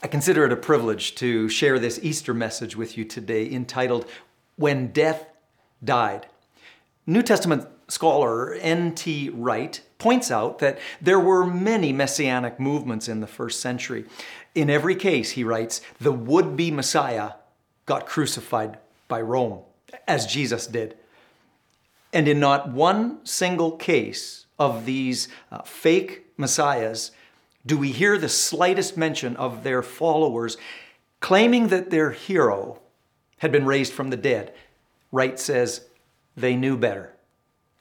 I consider it a privilege to share this Easter message with you today entitled When Death Died. New Testament scholar N.T. Wright points out that there were many messianic movements in the first century. In every case, he writes, the would be Messiah got crucified by Rome, as Jesus did. And in not one single case of these uh, fake messiahs do we hear the slightest mention of their followers claiming that their hero had been raised from the dead. Wright says they knew better.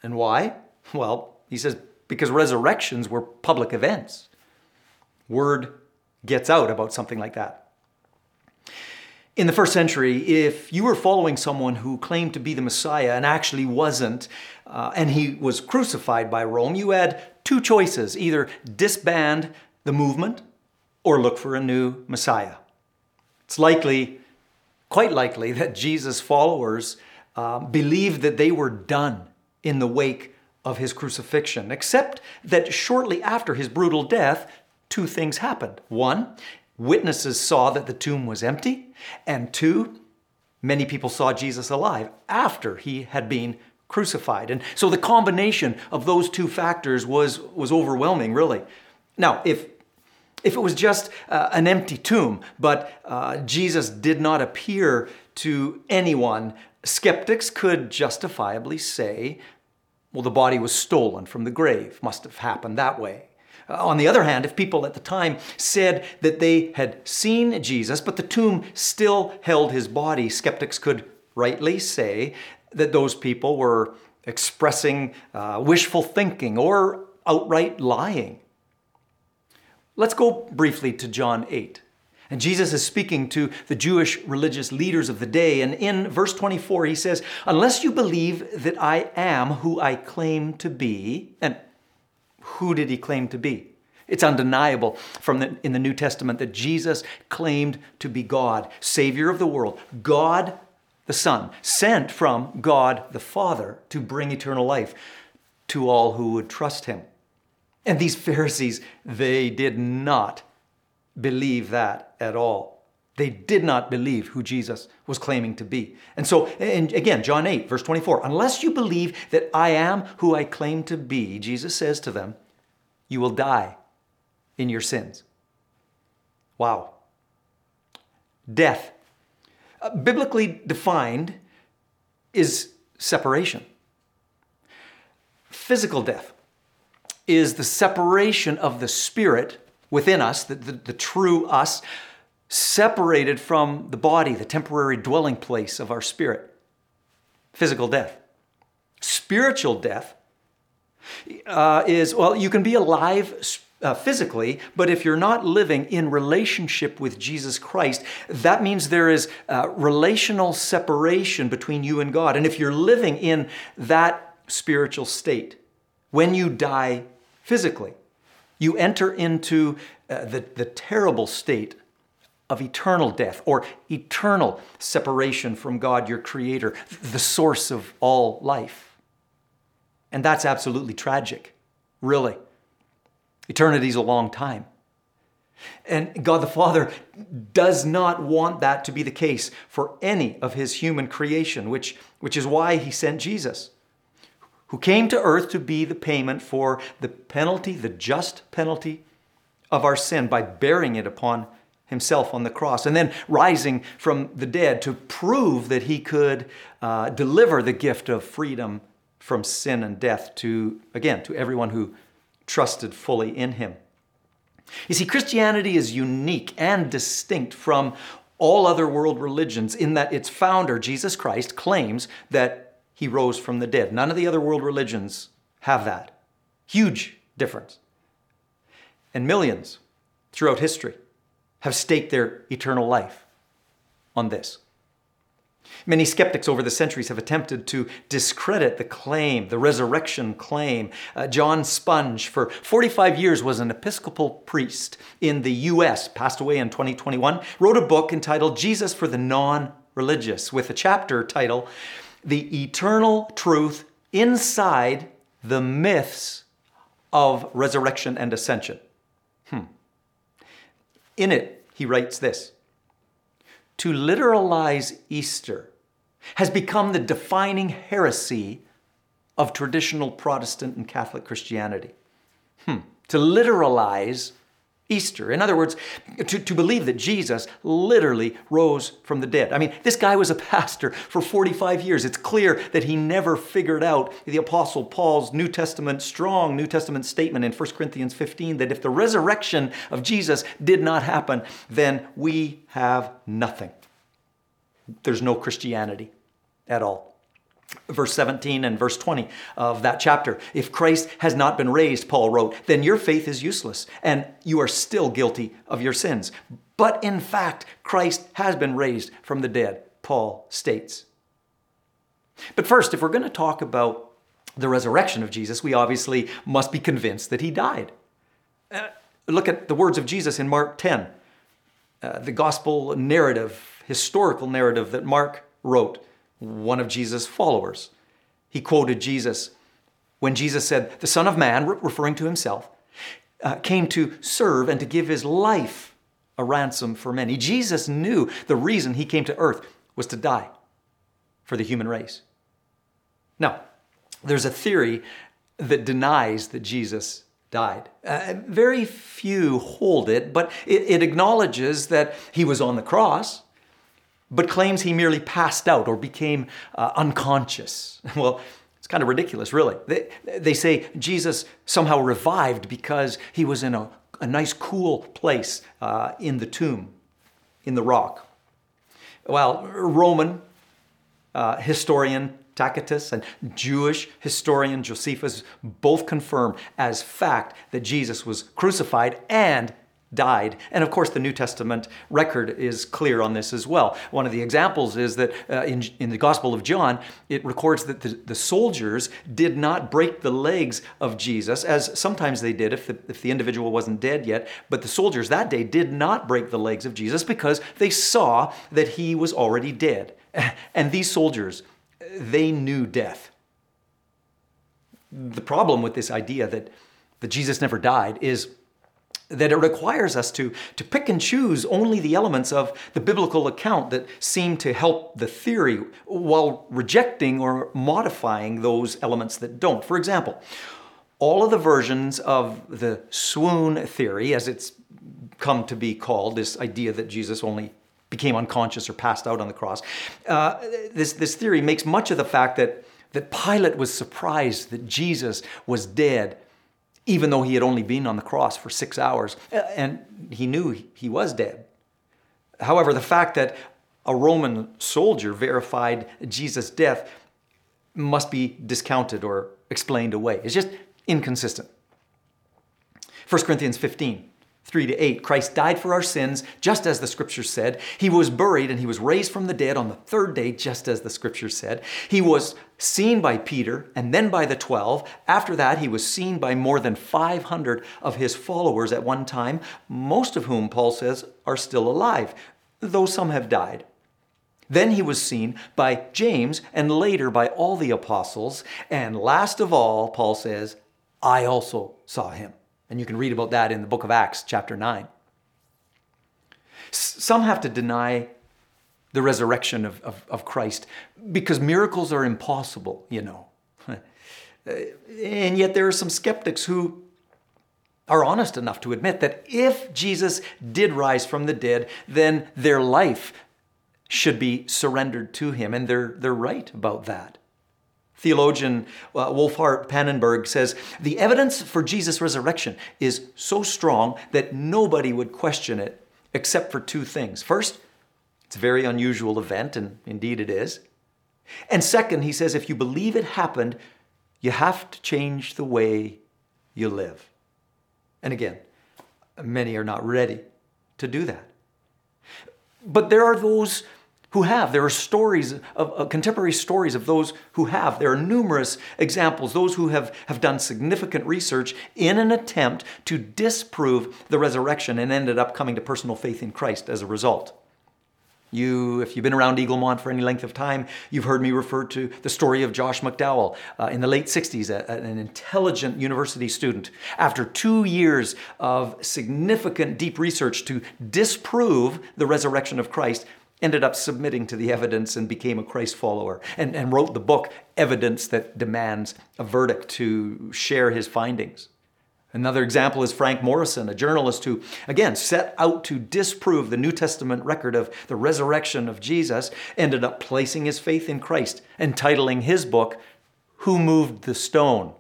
And why? Well, he says because resurrections were public events. Word gets out about something like that. In the first century, if you were following someone who claimed to be the Messiah and actually wasn't, uh, and he was crucified by Rome, you had two choices either disband the movement or look for a new Messiah. It's likely, quite likely, that Jesus' followers uh, believed that they were done in the wake of his crucifixion, except that shortly after his brutal death, two things happened. One, witnesses saw that the tomb was empty, and two, many people saw Jesus alive after he had been crucified. And so the combination of those two factors was, was overwhelming, really. Now, if if it was just uh, an empty tomb, but uh, Jesus did not appear to anyone, skeptics could justifiably say, well, the body was stolen from the grave. Must have happened that way. Uh, on the other hand, if people at the time said that they had seen Jesus, but the tomb still held his body, skeptics could rightly say that those people were expressing uh, wishful thinking or outright lying. Let's go briefly to John 8. And Jesus is speaking to the Jewish religious leaders of the day. And in verse 24, he says, Unless you believe that I am who I claim to be, and who did he claim to be? It's undeniable from the, in the New Testament that Jesus claimed to be God, Savior of the world, God the Son, sent from God the Father to bring eternal life to all who would trust him. And these Pharisees, they did not believe that at all. They did not believe who Jesus was claiming to be. And so, and again, John 8, verse 24, unless you believe that I am who I claim to be, Jesus says to them, you will die in your sins. Wow. Death, uh, biblically defined, is separation. Physical death is the separation of the spirit within us, the, the, the, true us, separated from the body, the temporary dwelling place of our spirit. Physical death. Spiritual death uh, is, well, you can be alive uh, physically, but if you're not living in relationship with Jesus Christ, that means there is uh, relational separation between you and God. And if you're living in that spiritual state, when you die physically. You enter into uh, the, the terrible state of eternal death or eternal separation from God, your Creator, the source of all life. And that's absolutely tragic, really. Eternity is a long time. And God the Father does not want that to be the case for any of His human creation, which, which is why He sent Jesus who came to earth to be the payment for the penalty, the just penalty of our sin by bearing it upon himself on the cross and then rising from the dead to prove that he could uh, deliver the gift of freedom from sin and death to, again, to everyone who trusted fully in him. You see, Christianity is unique and distinct from all other world religions in that its founder, Jesus Christ, claims that he rose from the dead. None of the other world religions have that. Huge difference. And millions throughout history have staked their eternal life on this. Many skeptics over the centuries have attempted to discredit the claim, the resurrection claim. Uh, John Spong, for 45 years, was an Episcopal priest in the US, passed away in 2021, wrote a book entitled Jesus for the Non Religious, with a chapter title the eternal truth inside the myths of resurrection and ascension. Hmm. In it, he writes this To literalize Easter has become the defining heresy of traditional Protestant and Catholic Christianity. Hmm. To literalize Easter. In other words, to, to believe that Jesus literally rose from the dead. I mean, this guy was a pastor for 45 years. It's clear that he never figured out the Apostle Paul's New Testament, strong New Testament statement in 1 Corinthians 15 that if the resurrection of Jesus did not happen, then we have nothing. There's no Christianity at all verse 17 and verse 20 of that chapter. If Christ has not been raised, Paul wrote, then your faith is useless and you are still guilty of your sins. But in fact, Christ has been raised from the dead, Paul states. But first, if we're going to talk about the resurrection of Jesus, we obviously must be convinced that he died. Uh, look at the words of Jesus in Mark 10, uh, the gospel narrative, historical narrative that Mark wrote one of Jesus' followers. He quoted Jesus when Jesus said, The Son of Man, referring to himself, uh, came to serve and to give his life a ransom for many. Jesus knew the reason he came to earth was to die for the human race. Now, there's a theory that denies that Jesus died. Uh, very few hold it, but it, it acknowledges that he was on the cross but claims he merely passed out or became uh, unconscious. Well, it's kind of ridiculous, really. They, they say Jesus somehow revived because he was in a, a nice, cool place uh, in the tomb, in the rock. Well, Roman uh, historian Tacitus and Jewish historian Josephus both confirm as fact that Jesus was crucified and died. And of course, the New Testament record is clear on this as well. One of the examples is that uh, in, in the Gospel of John, it records that the, the soldiers did not break the legs of Jesus, as sometimes they did if the, if the individual wasn't dead yet. But the soldiers that day did not break the legs of Jesus because they saw that he was already dead. And these soldiers, they knew death. The problem with this idea that, that Jesus never died is that it requires us to, to pick and choose only the elements of the biblical account that seem to help the theory while rejecting or modifying those elements that don't. For example, all of the versions of the swoon theory, as it's come to be called, this idea that Jesus only became unconscious or passed out on the cross, uh, this, this theory makes much of the fact that, that Pilate was surprised that Jesus was dead even though he had only been on the cross for six hours and he knew he was dead. However, the fact that a Roman soldier verified Jesus' death must be discounted or explained away. It's just inconsistent. 1 Corinthians 15 3 to 8. Christ died for our sins, just as the scripture said. He was buried and he was raised from the dead on the third day, just as the scripture said. He was seen by Peter and then by the 12. After that, he was seen by more than 500 of his followers at one time, most of whom, Paul says, are still alive, though some have died. Then he was seen by James and later by all the apostles. And last of all, Paul says, I also saw him. And you can read about that in the book of Acts, chapter 9. Some have to deny the resurrection of, of, of Christ because miracles are impossible, you know. and yet there are some skeptics who are honest enough to admit that if Jesus did rise from the dead, then their life should be surrendered to him. And they're, they're right about that. Theologian uh, Wolfhart Pannenberg says the evidence for Jesus' resurrection is so strong that nobody would question it except for two things. First, it's a very unusual event, and indeed it is. And second, he says if you believe it happened, you have to change the way you live. And again, many are not ready to do that. But there are those who have. There are stories of uh, contemporary stories of those who have. There are numerous examples, those who have, have done significant research in an attempt to disprove the resurrection and ended up coming to personal faith in Christ as a result. You, if you've been around Eaglemont for any length of time, you've heard me refer to the story of Josh McDowell uh, in the late 60s, a, an intelligent university student. After two years of significant deep research to disprove the resurrection of Christ, ended up submitting to the evidence and became a Christ follower and, and wrote the book Evidence That Demands a Verdict to share his findings. Another example is Frank Morison, a journalist who, again, set out to disprove the New Testament record of the resurrection of Jesus, ended up placing his faith in Christ, entitling his book, Who Moved the Stone?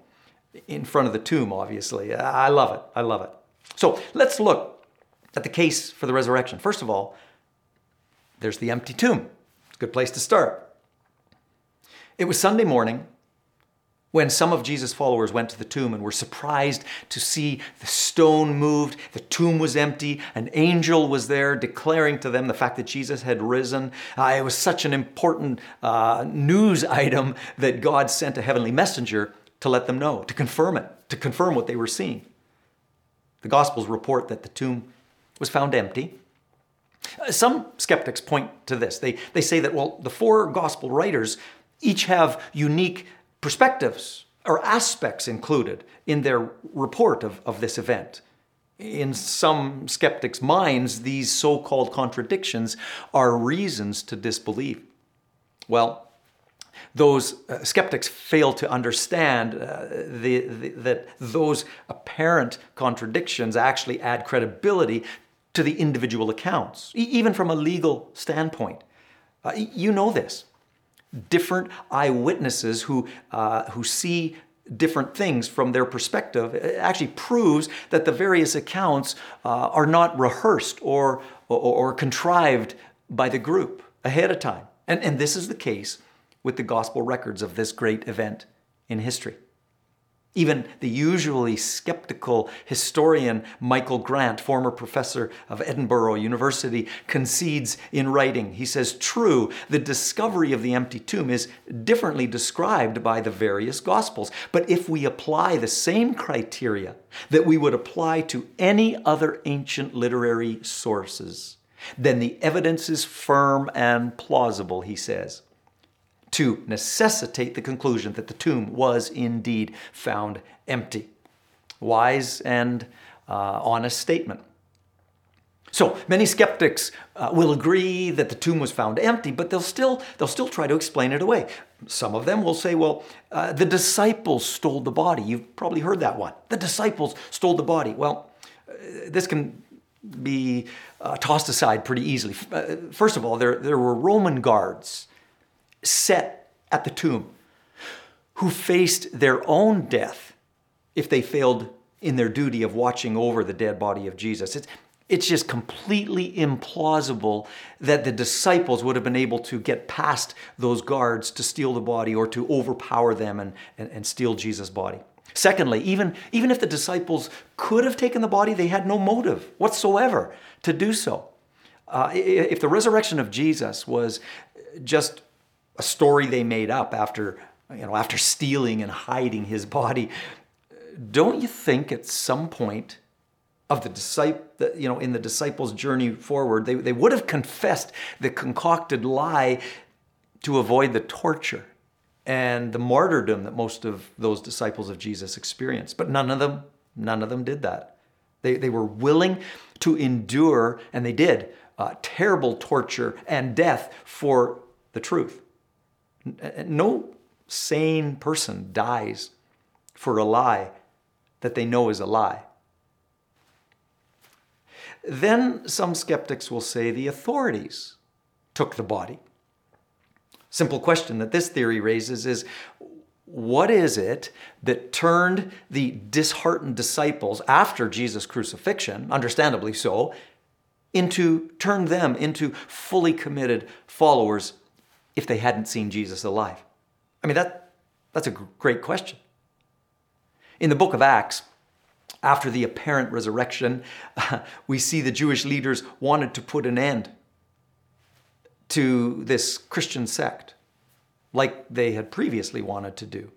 in front of the tomb, obviously. I love it. I love it. So let's look at the case for the resurrection. First of all, there's the empty tomb. It's a good place to start. It was Sunday morning when some of Jesus' followers went to the tomb and were surprised to see the stone moved, the tomb was empty, an angel was there declaring to them the fact that Jesus had risen. Uh, it was such an important uh, news item that God sent a heavenly messenger to let them know, to confirm it, to confirm what they were seeing. The Gospels report that the tomb was found empty. Uh, some skeptics point to this. They, they say that, well, the four Gospel writers each have unique perspectives or aspects included in their report of, of this event. In some skeptics' minds, these so called contradictions are reasons to disbelieve. Well, those uh, skeptics fail to understand uh, the, the, that those apparent contradictions actually add credibility to the individual accounts, e- even from a legal standpoint. Uh, you know this different eyewitnesses who, uh, who see different things from their perspective it actually proves that the various accounts uh, are not rehearsed or, or, or, contrived by the group ahead of time. And, and this is the case with the gospel records of this great event in history. Even the usually skeptical historian Michael Grant, former professor of Edinburgh University, concedes in writing. He says, True, the discovery of the empty tomb is differently described by the various Gospels. But if we apply the same criteria that we would apply to any other ancient literary sources, then the evidence is firm and plausible, he says to necessitate the conclusion that the tomb was indeed found empty. Wise and uh, honest statement. So many skeptics uh, will agree that the tomb was found empty, but they'll still they'll still try to explain it away. Some of them will say, "Well, uh, the disciples stole the body." You've probably heard that one. The disciples stole the body. Well, uh, this can be uh, tossed aside pretty easily. Uh, first of all, there there were Roman guards set at the tomb who faced their own death if they failed in their duty of watching over the dead body of Jesus. It's, it's just completely implausible that the disciples would have been able to get past those guards to steal the body or to overpower them and, and, and steal Jesus' body. Secondly, even, even if the disciples could have taken the body, they had no motive whatsoever to do so. Uh, if the resurrection of Jesus was just a story they made up after, you know, after stealing and hiding his body. Don't you think at some point of the disciple, you know, in the disciples' journey forward, they, they would have confessed the concocted lie to avoid the torture and the martyrdom that most of those disciples of Jesus experienced. But none of them, none of them did that. They, they were willing to endure, and they did, uh, terrible torture and death for the truth. No sane person dies for a lie that they know is a lie. Then some skeptics will say the authorities took the body. Simple question that this theory raises is what is it that turned the disheartened disciples after Jesus' crucifixion, understandably so, into turned them into fully committed followers if they hadn't seen Jesus alive? I mean, that, that's a great question. In the book of Acts, after the apparent resurrection, we see the Jewish leaders wanted to put an end to this Christian sect, like they had previously wanted to do.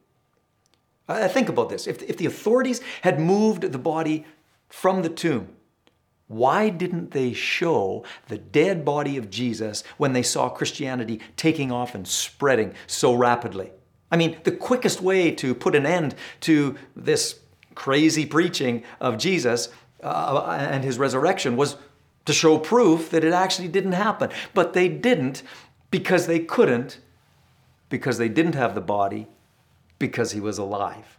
Uh, think about this. If, if the authorities had moved the body from the tomb, why didn't they show the dead body of Jesus when they saw Christianity taking off and spreading so rapidly? I mean, the quickest way to put an end to this crazy preaching of Jesus uh, and his resurrection was to show proof that it actually didn't happen. But they didn't because they couldn't, because they didn't have the body, because he was alive.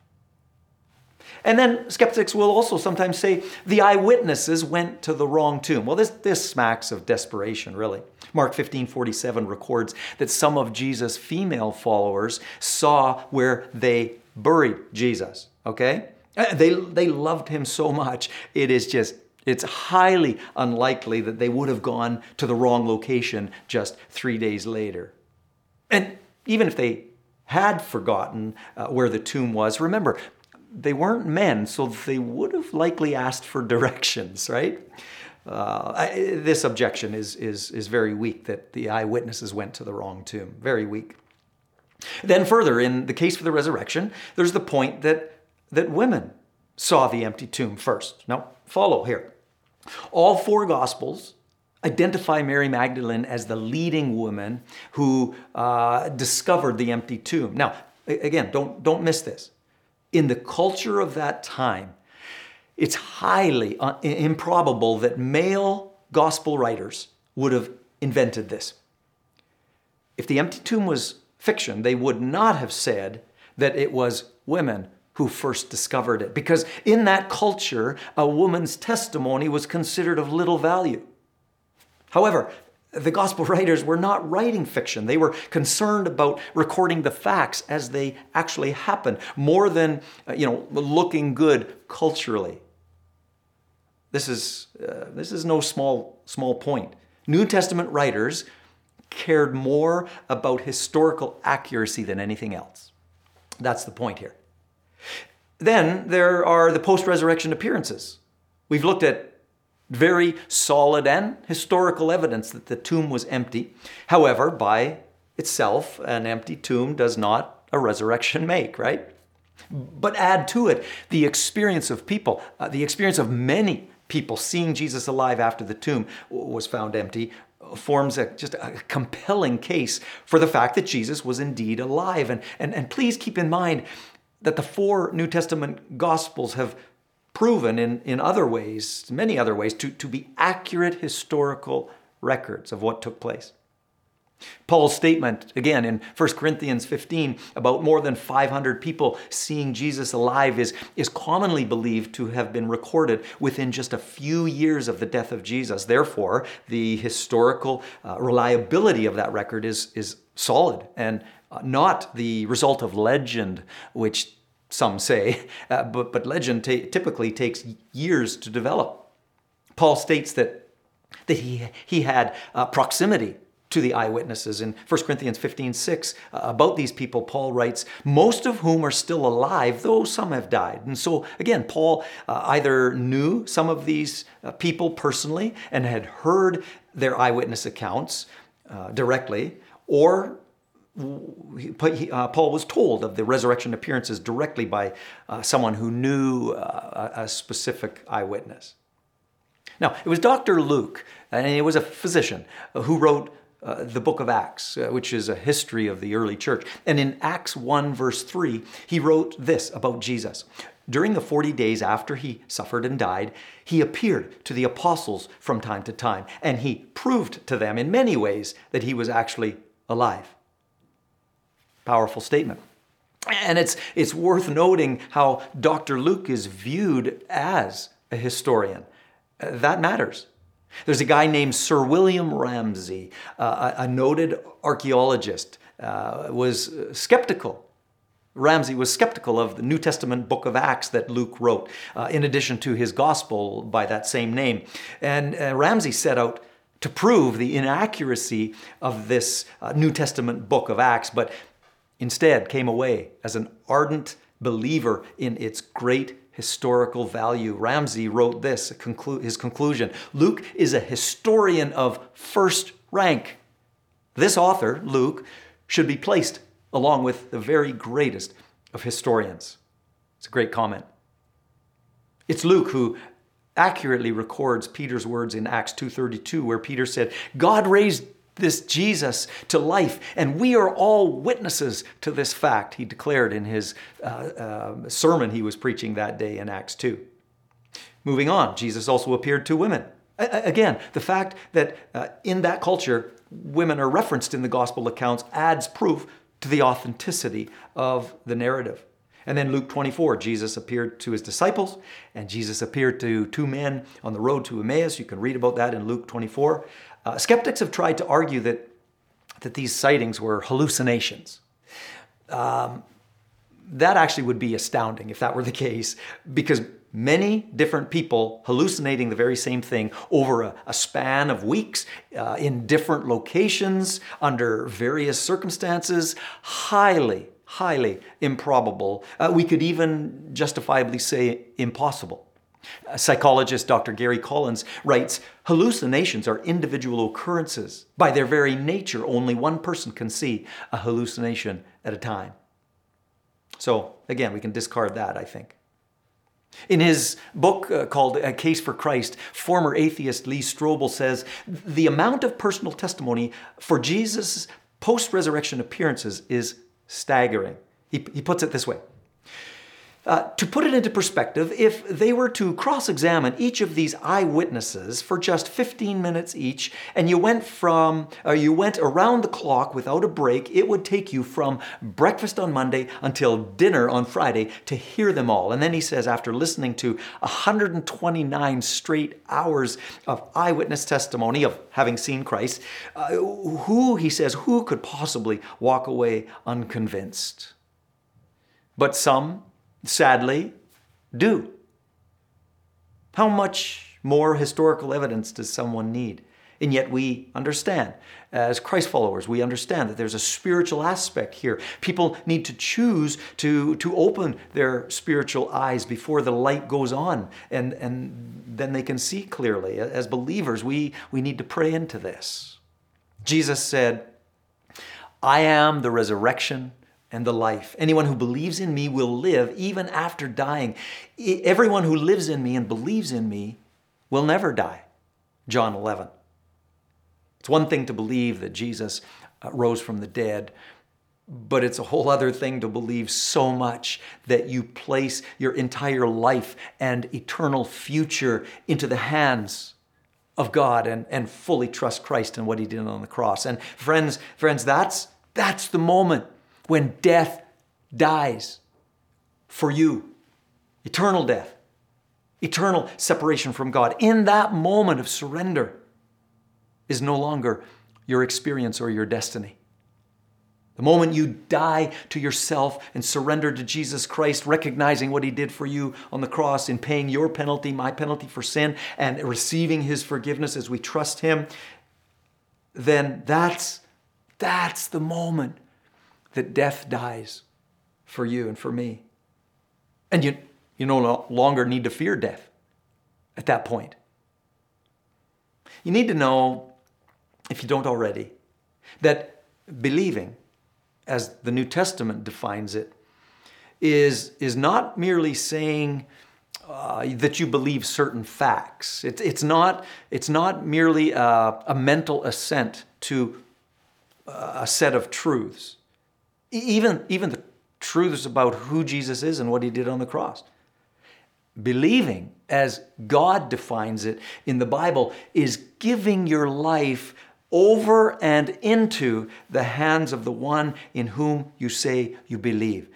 And then skeptics will also sometimes say the eyewitnesses went to the wrong tomb. Well, this, this smacks of desperation, really. Mark 15 47 records that some of Jesus' female followers saw where they buried Jesus. Okay? Uh, they, they loved him so much, it is just it's highly unlikely that they would have gone to the wrong location just three days later. And even if they had forgotten uh, where the tomb was, remember, they weren't men, so they would have likely asked for directions, right? Uh, I, this objection is, is, is very weak that the eyewitnesses went to the wrong tomb. Very weak. Then, further, in the case for the resurrection, there's the point that, that women saw the empty tomb first. Now, follow here. All four Gospels identify Mary Magdalene as the leading woman who uh, discovered the empty tomb. Now, again, don't, don't miss this in the culture of that time, it's highly uh, improbable that male gospel writers would have invented this. If the empty tomb was fiction, they would not have said that it was women who first discovered it, because in that culture, a woman's testimony was considered of little value. However, the gospel writers were not writing fiction. They were concerned about recording the facts as they actually happen, more than uh, you know looking good culturally. This is uh, this is no small small point. New Testament writers cared more about historical accuracy than anything else. That's the point here. Then there are the post-resurrection appearances. We've looked at very solid and historical evidence that the tomb was empty. However, by itself, an empty tomb does not a resurrection make, right? But add to it the experience of people, uh, the experience of many people seeing Jesus alive after the tomb was found empty, forms a, just a compelling case for the fact that Jesus was indeed alive. And, and, and please keep in mind that the four New Testament Gospels have proven in, in other ways, many other ways, to, to be accurate historical records of what took place. Paul's statement, again in 1 Corinthians 15, about more than 500 people seeing Jesus alive is, is commonly believed to have been recorded within just a few years of the death of Jesus. Therefore, the historical uh, reliability of that record is, is solid and uh, not the result of legend, which some say, uh, but, but legend typically takes years to develop. Paul states that, that he, he had uh, proximity to the eyewitnesses. In 1 Corinthians 15 6, uh, about these people, Paul writes, most of whom are still alive, though some have died. And so, again, Paul uh, either knew some of these uh, people personally and had heard their eyewitness accounts uh, directly, or uh, Paul was told of the resurrection appearances directly by uh, someone who knew uh, a specific eyewitness. Now, it was Dr. Luke, and he was a physician, uh, who wrote uh, the book of Acts, uh, which is a history of the early church. And in Acts 1, verse 3, he wrote this about Jesus. During the 40 days after he suffered and died, he appeared to the apostles from time to time, and he proved to them in many ways that he was actually alive. Powerful statement. And it's, it's worth noting how Dr. Luke is viewed as a historian. That matters. There's a guy named Sir William Ramsay, uh, a, a, noted archaeologist, uh, was skeptical. Ramsay was skeptical of the New Testament book of Acts that Luke wrote, uh, in addition to his gospel by that same name. And uh, Ramsay set out to prove the inaccuracy of this uh, New Testament book of Acts, but instead came away as an ardent believer in its great historical value. Ramsay wrote this, his conclusion Luke is a historian of first rank. This author, Luke, should be placed along with the very greatest of historians. It's a great comment. It's Luke who accurately records Peter's words in Acts 2:32 where Peter said, "God raised this Jesus to life, and we are all witnesses to this fact," he declared in his uh, uh, sermon he was preaching that day in Acts 2. Moving on, Jesus also appeared to women. Again, the fact that uh, in that culture, women are referenced in the gospel accounts adds proof to the authenticity of the narrative. And then Luke 24, Jesus appeared to his disciples, and Jesus appeared to two men on the road to Emmaus. You can read about that in Luke 24. Uh, skeptics have tried to argue that, that these sightings were hallucinations. Um, that actually would be astounding if that were the case, because many different people hallucinating the very same thing over a, a span of weeks uh, in different locations under various circumstances, highly, highly improbable. Uh, we could even justifiably say impossible. Psychologist Dr. Gary Collins writes Hallucinations are individual occurrences. By their very nature, only one person can see a hallucination at a time. So, again, we can discard that, I think. In his book uh, called A Case for Christ, former atheist Lee Strobel says the amount of personal testimony for Jesus' post resurrection appearances is staggering. He, he puts it this way uh, to put it into perspective, if they were to cross examine each of these eyewitnesses for just 15 minutes each, and you went from, uh, you went around the clock without a break, it would take you from breakfast on Monday until dinner on Friday to hear them all. And then he says, after listening to 129 straight hours of eyewitness testimony of having seen Christ, uh, who, he says, who could possibly walk away unconvinced? But some, sadly, do. How much more historical evidence does someone need? And yet we understand, as Christ followers, we understand that there's a spiritual aspect here. People need to choose to, to open their spiritual eyes before the light goes on, and, and then they can see clearly. As believers, we, we need to pray into this. Jesus said, I am the resurrection and the life. Anyone who believes in me will live even after dying. Everyone who lives in me and believes in me will never die. John 11. It's one thing to believe that Jesus uh, rose from the dead, but it's a whole other thing to believe so much that you place your entire life and eternal future into the hands of God and, and fully trust Christ and what he did on the cross. And friends, friends, that's that's the moment when death dies for you. Eternal death, eternal separation from God. In that moment of surrender is no longer your experience or your destiny. The moment you die to yourself and surrender to Jesus Christ, recognizing what He did for you on the cross in paying your penalty, my penalty for sin, and receiving His forgiveness as we trust Him, then that's, that's the moment that death dies for you and for me. And you, you no longer need to fear death at that point. You need to know, if you don't already, that believing, as the New Testament defines it, is, is not merely saying uh, that you believe certain facts. It, it's, not, it's not merely a, a mental assent to a set of truths even, even the truths about who Jesus is and what he did on the cross. Believing, as God defines it in the Bible, is giving your life over and into the hands of the one in whom you say you believe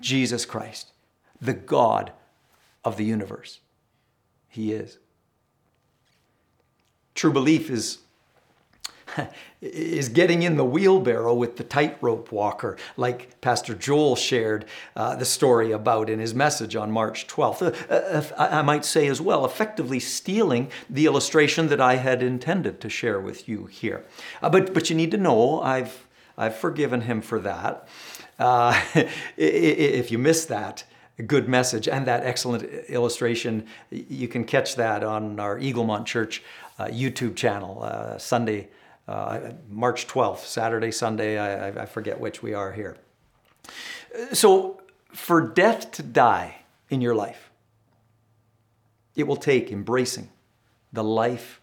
Jesus Christ, the God of the universe. He is. True belief is is getting in the wheelbarrow with the tightrope walker, like Pastor Joel shared uh, the story about in his message on March 12th. Uh, uh, I might say as well, effectively stealing the illustration that I had intended to share with you here. Uh, but, but you need to know I've, I've forgiven him for that. Uh, if you missed that, good message and that excellent illustration. You can catch that on our Eaglemont Church uh, YouTube channel uh, Sunday uh, March 12th, Saturday, Sunday, I, I forget which we are here. So, for death to die in your life, it will take embracing the life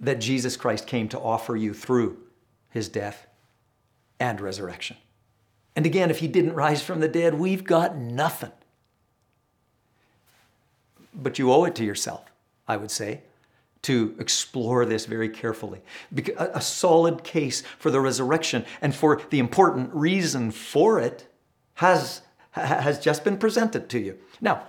that Jesus Christ came to offer you through his death and resurrection. And again, if he didn't rise from the dead, we've got nothing. But you owe it to yourself, I would say, to explore this very carefully. A solid case for the resurrection and for the important reason for it has, has just been presented to you. Now,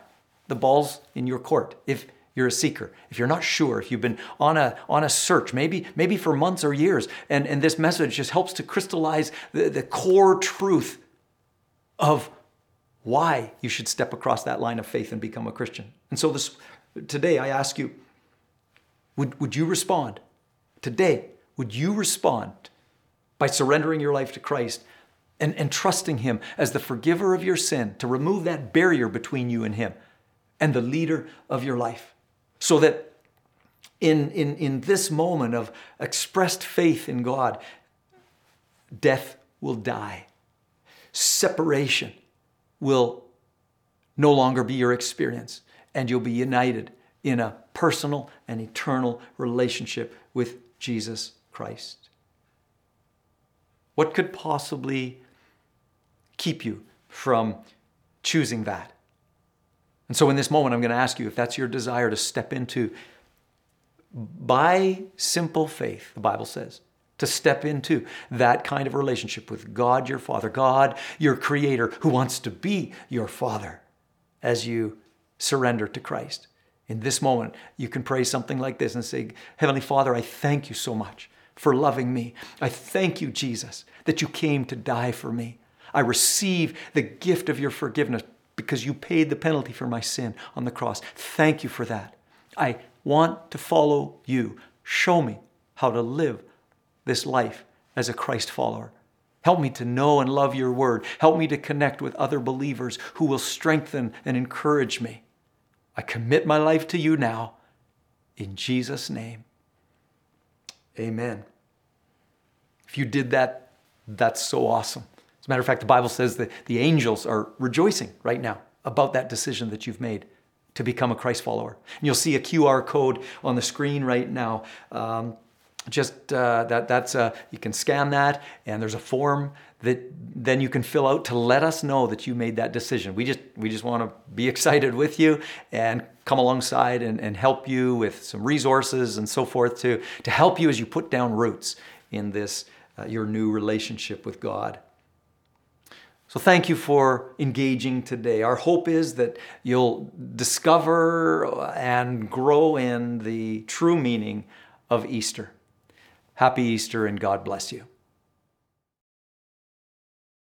the ball's in your court. If you're a seeker, if you're not sure, if you've been on a, on a search, maybe, maybe for months or years, and, and this message just helps to crystallize the, the core truth of why you should step across that line of faith and become a Christian. And so this today I ask you, would, would you respond? Today, would you respond by surrendering your life to Christ and, and trusting Him as the forgiver of your sin to remove that barrier between you and Him and the leader of your life? So that in, in, in this moment of expressed faith in God, death will die. Separation will no longer be your experience, and you'll be united in a personal and eternal relationship with Jesus Christ. What could possibly keep you from choosing that? And so, in this moment, I'm going to ask you if that's your desire to step into, by simple faith, the Bible says, to step into that kind of relationship with God, your Father, God, your Creator, who wants to be your Father as you surrender to Christ. In this moment, you can pray something like this and say, Heavenly Father, I thank you so much for loving me. I thank you, Jesus, that you came to die for me. I receive the gift of your forgiveness because you paid the penalty for my sin on the cross. Thank you for that. I want to follow you. Show me how to live this life as a Christ follower. Help me to know and love your word. Help me to connect with other believers who will strengthen and encourage me. I commit my life to you now. In Jesus' name, amen. If you did that, that's so awesome. As a matter of fact, the Bible says that the angels are rejoicing right now about that decision that you've made to become a Christ follower. And you'll see a QR code on the screen right now. Um, just uh, that that's a, you can scan that and there's a form that then you can fill out to let us know that you made that decision we just we just want to be excited with you and come alongside and, and help you with some resources and so forth to to help you as you put down roots in this uh, your new relationship with god so thank you for engaging today. Our hope is that you'll discover and grow in the true meaning of Easter. Happy Easter and God bless you.